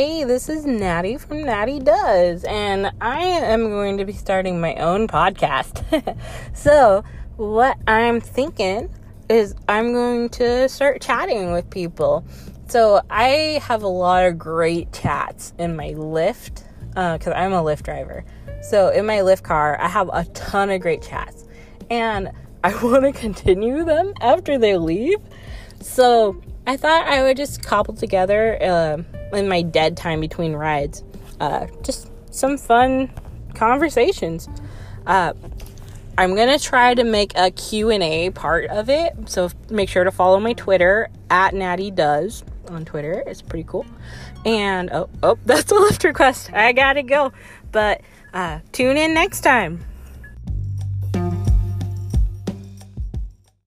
Hey, this is Natty from Natty Does, and I am going to be starting my own podcast. so, what I'm thinking is I'm going to start chatting with people. So, I have a lot of great chats in my Lyft because uh, I'm a Lyft driver. So, in my Lyft car, I have a ton of great chats, and I want to continue them after they leave. So, I thought I would just cobble together. Uh, in my dead time between rides. Uh, just some fun conversations. Uh, I'm gonna try to make a Q&A part of it, so make sure to follow my Twitter at Natty Does on Twitter. It's pretty cool. And oh, oh, that's a Lyft request. I gotta go, but uh, tune in next time.